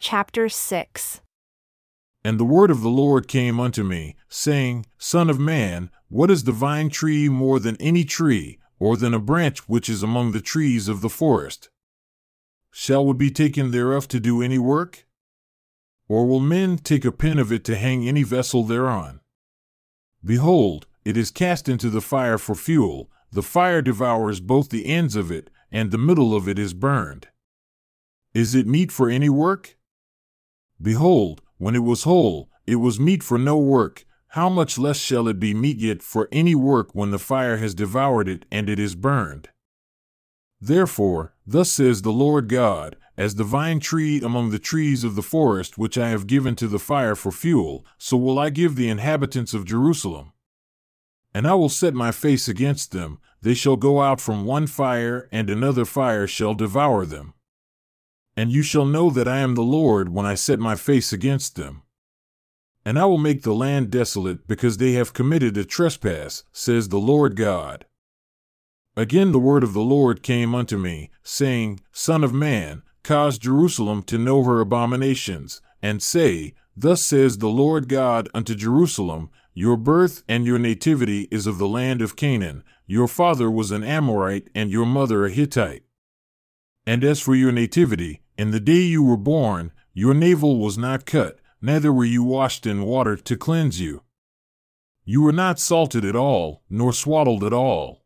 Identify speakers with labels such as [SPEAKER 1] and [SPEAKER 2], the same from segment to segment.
[SPEAKER 1] Chapter 6
[SPEAKER 2] And the word of the Lord came unto me, saying, Son of man, what is the vine tree more than any tree, or than a branch which is among the trees of the forest? Shall wood be taken thereof to do any work? Or will men take a pin of it to hang any vessel thereon? Behold, it is cast into the fire for fuel, the fire devours both the ends of it, and the middle of it is burned. Is it meet for any work? Behold, when it was whole, it was meet for no work. How much less shall it be meet yet for any work when the fire has devoured it and it is burned? Therefore, thus says the Lord God, as the vine tree among the trees of the forest which I have given to the fire for fuel, so will I give the inhabitants of Jerusalem. And I will set my face against them, they shall go out from one fire, and another fire shall devour them. And you shall know that I am the Lord when I set my face against them. And I will make the land desolate because they have committed a trespass, says the Lord God. Again the word of the Lord came unto me, saying, Son of man, cause Jerusalem to know her abominations, and say, Thus says the Lord God unto Jerusalem, Your birth and your nativity is of the land of Canaan, your father was an Amorite, and your mother a Hittite. And as for your nativity, in the day you were born, your navel was not cut, neither were you washed in water to cleanse you. You were not salted at all, nor swaddled at all.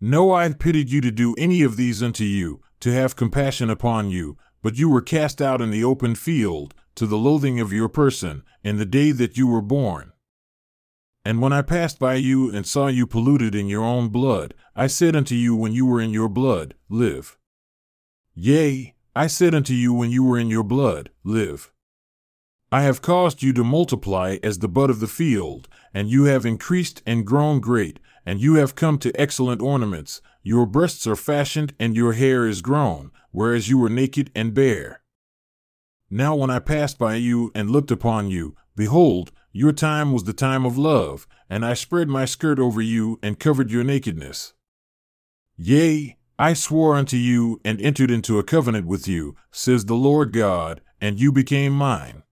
[SPEAKER 2] No eye pitied you to do any of these unto you, to have compassion upon you, but you were cast out in the open field, to the loathing of your person, in the day that you were born. And when I passed by you and saw you polluted in your own blood, I said unto you when you were in your blood, Live. Yea, I said unto you when you were in your blood, Live. I have caused you to multiply as the bud of the field, and you have increased and grown great, and you have come to excellent ornaments. Your breasts are fashioned, and your hair is grown, whereas you were naked and bare. Now, when I passed by you and looked upon you, behold, your time was the time of love, and I spread my skirt over you and covered your nakedness. Yea, I swore unto you and entered into a covenant with you, says the Lord God, and you became mine.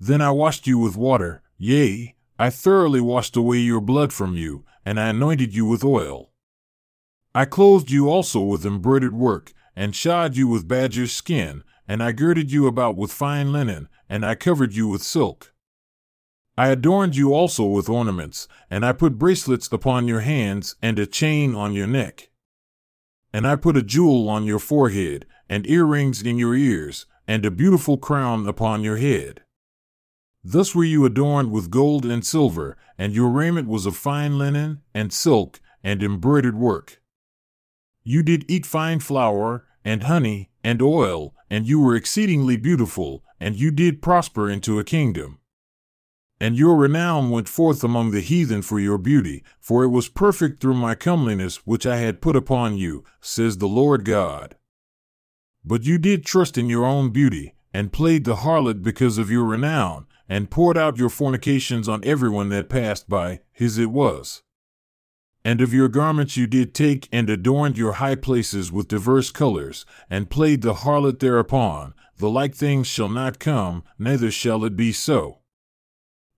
[SPEAKER 2] Then I washed you with water, yea, I thoroughly washed away your blood from you, and I anointed you with oil. I clothed you also with embroidered work, and shod you with badger's skin, and I girded you about with fine linen, and I covered you with silk. I adorned you also with ornaments, and I put bracelets upon your hands, and a chain on your neck. And I put a jewel on your forehead, and earrings in your ears, and a beautiful crown upon your head. Thus were you adorned with gold and silver, and your raiment was of fine linen, and silk, and embroidered work. You did eat fine flour, and honey, and oil, and you were exceedingly beautiful, and you did prosper into a kingdom. And your renown went forth among the heathen for your beauty, for it was perfect through my comeliness which I had put upon you, says the Lord God. But you did trust in your own beauty, and played the harlot because of your renown, and poured out your fornications on everyone that passed by, his it was. And of your garments you did take and adorned your high places with diverse colors, and played the harlot thereupon. The like things shall not come, neither shall it be so.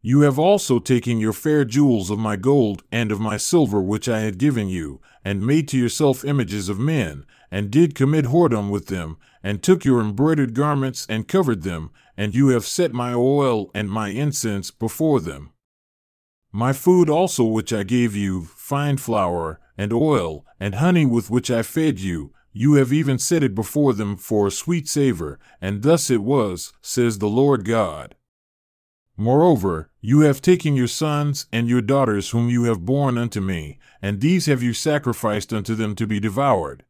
[SPEAKER 2] You have also taken your fair jewels of my gold and of my silver which I had given you, and made to yourself images of men, and did commit whoredom with them, and took your embroidered garments and covered them, and you have set my oil and my incense before them. My food also which I gave you, fine flour, and oil, and honey with which I fed you, you have even set it before them for a sweet savor, and thus it was, says the Lord God. Moreover, you have taken your sons and your daughters whom you have borne unto me, and these have you sacrificed unto them to be devoured.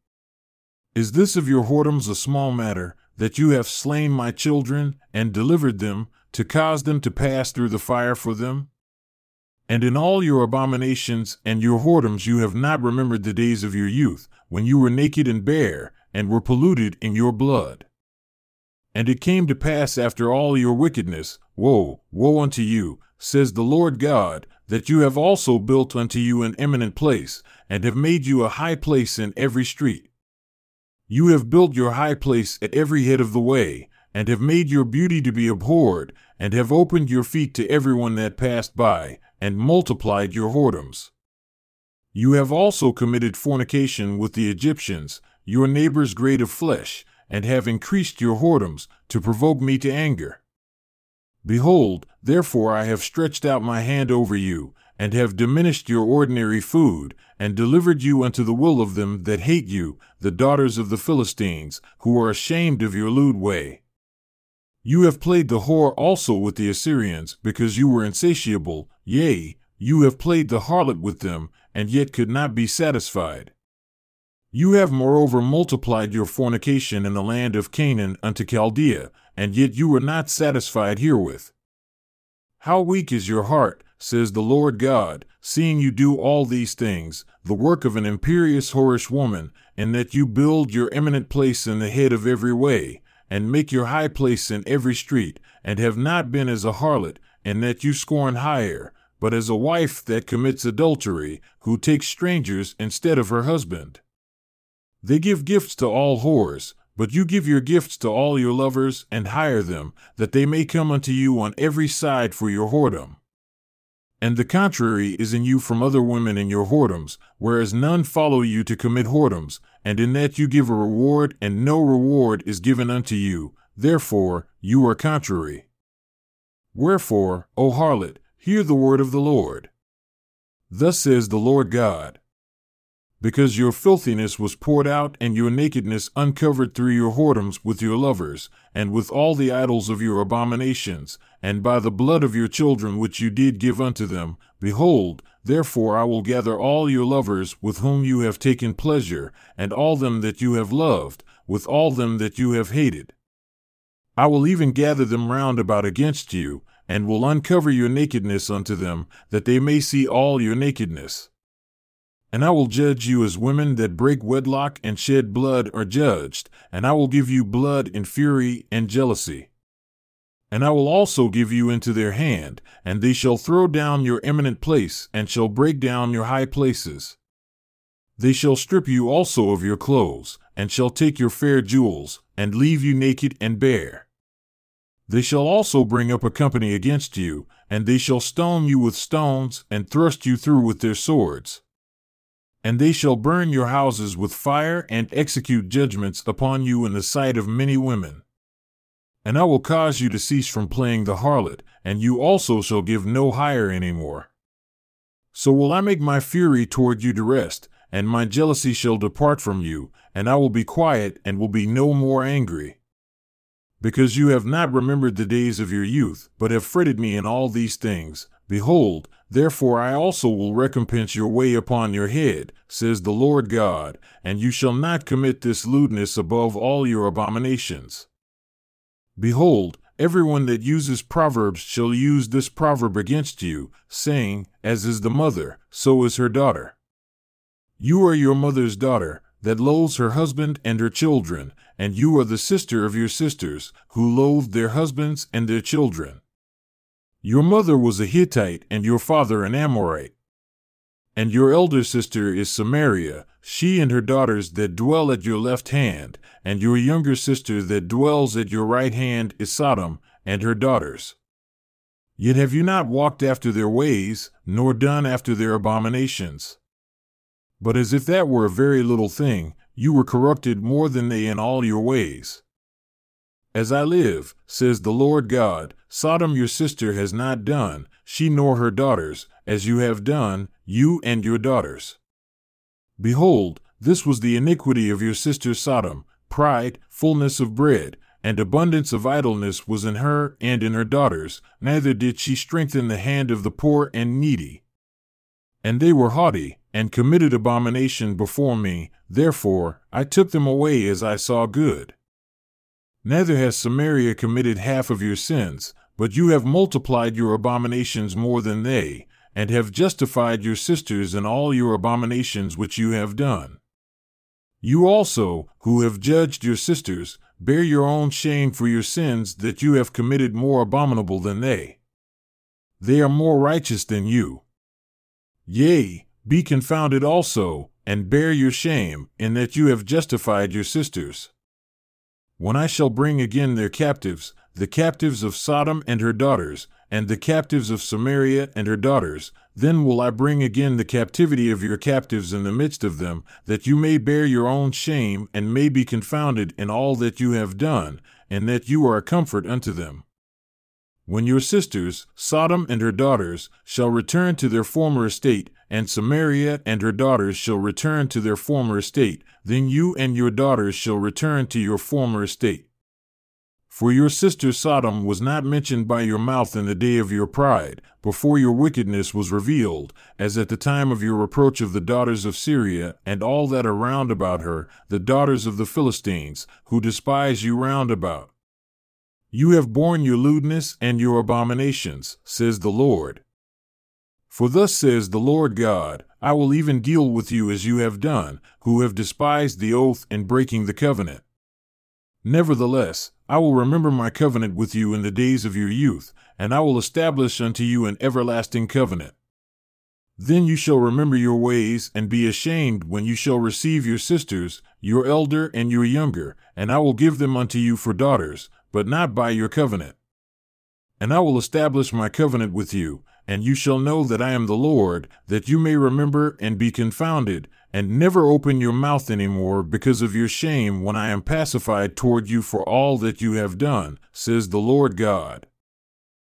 [SPEAKER 2] Is this of your whoredoms a small matter, that you have slain my children and delivered them, to cause them to pass through the fire for them? And in all your abominations and your whoredoms you have not remembered the days of your youth, when you were naked and bare, and were polluted in your blood. And it came to pass after all your wickedness, Woe, woe unto you, says the Lord God, that you have also built unto you an eminent place, and have made you a high place in every street. You have built your high place at every head of the way, and have made your beauty to be abhorred, and have opened your feet to everyone that passed by, and multiplied your whoredoms. You have also committed fornication with the Egyptians, your neighbors great of flesh, and have increased your whoredoms, to provoke me to anger. Behold, therefore I have stretched out my hand over you, and have diminished your ordinary food, and delivered you unto the will of them that hate you, the daughters of the Philistines, who are ashamed of your lewd way. You have played the whore also with the Assyrians, because you were insatiable, yea, you have played the harlot with them, and yet could not be satisfied. You have moreover multiplied your fornication in the land of Canaan unto Chaldea, and yet you were not satisfied herewith. How weak is your heart, says the Lord God, seeing you do all these things, the work of an imperious whorish woman, and that you build your eminent place in the head of every way, and make your high place in every street, and have not been as a harlot, and that you scorn hire, but as a wife that commits adultery, who takes strangers instead of her husband. They give gifts to all whores, but you give your gifts to all your lovers, and hire them, that they may come unto you on every side for your whoredom. And the contrary is in you from other women in your whoredoms, whereas none follow you to commit whoredoms, and in that you give a reward, and no reward is given unto you, therefore you are contrary. Wherefore, O harlot, Hear the word of the Lord. Thus says the Lord God Because your filthiness was poured out, and your nakedness uncovered through your whoredoms with your lovers, and with all the idols of your abominations, and by the blood of your children which you did give unto them, behold, therefore I will gather all your lovers with whom you have taken pleasure, and all them that you have loved, with all them that you have hated. I will even gather them round about against you, and will uncover your nakedness unto them, that they may see all your nakedness. And I will judge you as women that break wedlock and shed blood are judged, and I will give you blood in fury and jealousy. And I will also give you into their hand, and they shall throw down your eminent place, and shall break down your high places. They shall strip you also of your clothes, and shall take your fair jewels, and leave you naked and bare. They shall also bring up a company against you, and they shall stone you with stones, and thrust you through with their swords. And they shall burn your houses with fire, and execute judgments upon you in the sight of many women. And I will cause you to cease from playing the harlot, and you also shall give no hire any more. So will I make my fury toward you to rest, and my jealousy shall depart from you, and I will be quiet, and will be no more angry because you have not remembered the days of your youth, but have fretted me in all these things. Behold, therefore I also will recompense your way upon your head, says the Lord God, and you shall not commit this lewdness above all your abominations. Behold, everyone that uses proverbs shall use this proverb against you, saying, As is the mother, so is her daughter. You are your mother's daughter, that loathes her husband and her children, and you are the sister of your sisters, who loathed their husbands and their children. Your mother was a Hittite, and your father an Amorite. And your elder sister is Samaria, she and her daughters that dwell at your left hand, and your younger sister that dwells at your right hand is Sodom, and her daughters. Yet have you not walked after their ways, nor done after their abominations. But as if that were a very little thing, you were corrupted more than they in all your ways. As I live, says the Lord God, Sodom your sister has not done, she nor her daughters, as you have done, you and your daughters. Behold, this was the iniquity of your sister Sodom pride, fullness of bread, and abundance of idleness was in her and in her daughters, neither did she strengthen the hand of the poor and needy. And they were haughty, and committed abomination before me, therefore I took them away as I saw good. Neither has Samaria committed half of your sins, but you have multiplied your abominations more than they, and have justified your sisters in all your abominations which you have done. You also, who have judged your sisters, bear your own shame for your sins that you have committed more abominable than they. They are more righteous than you. Yea, be confounded also, and bear your shame, in that you have justified your sisters. When I shall bring again their captives, the captives of Sodom and her daughters, and the captives of Samaria and her daughters, then will I bring again the captivity of your captives in the midst of them, that you may bear your own shame, and may be confounded in all that you have done, and that you are a comfort unto them. When your sisters, Sodom and her daughters, shall return to their former estate, and Samaria and her daughters shall return to their former estate, then you and your daughters shall return to your former estate. For your sister Sodom was not mentioned by your mouth in the day of your pride, before your wickedness was revealed, as at the time of your reproach of the daughters of Syria, and all that are round about her, the daughters of the Philistines, who despise you round about. You have borne your lewdness and your abominations, says the Lord. For thus says the Lord God, I will even deal with you as you have done, who have despised the oath and breaking the covenant. Nevertheless, I will remember my covenant with you in the days of your youth, and I will establish unto you an everlasting covenant. Then you shall remember your ways and be ashamed when you shall receive your sisters, your elder and your younger, and I will give them unto you for daughters, but not by your covenant. And I will establish my covenant with you, and you shall know that I am the Lord, that you may remember and be confounded, and never open your mouth any more because of your shame when I am pacified toward you for all that you have done, says the Lord God.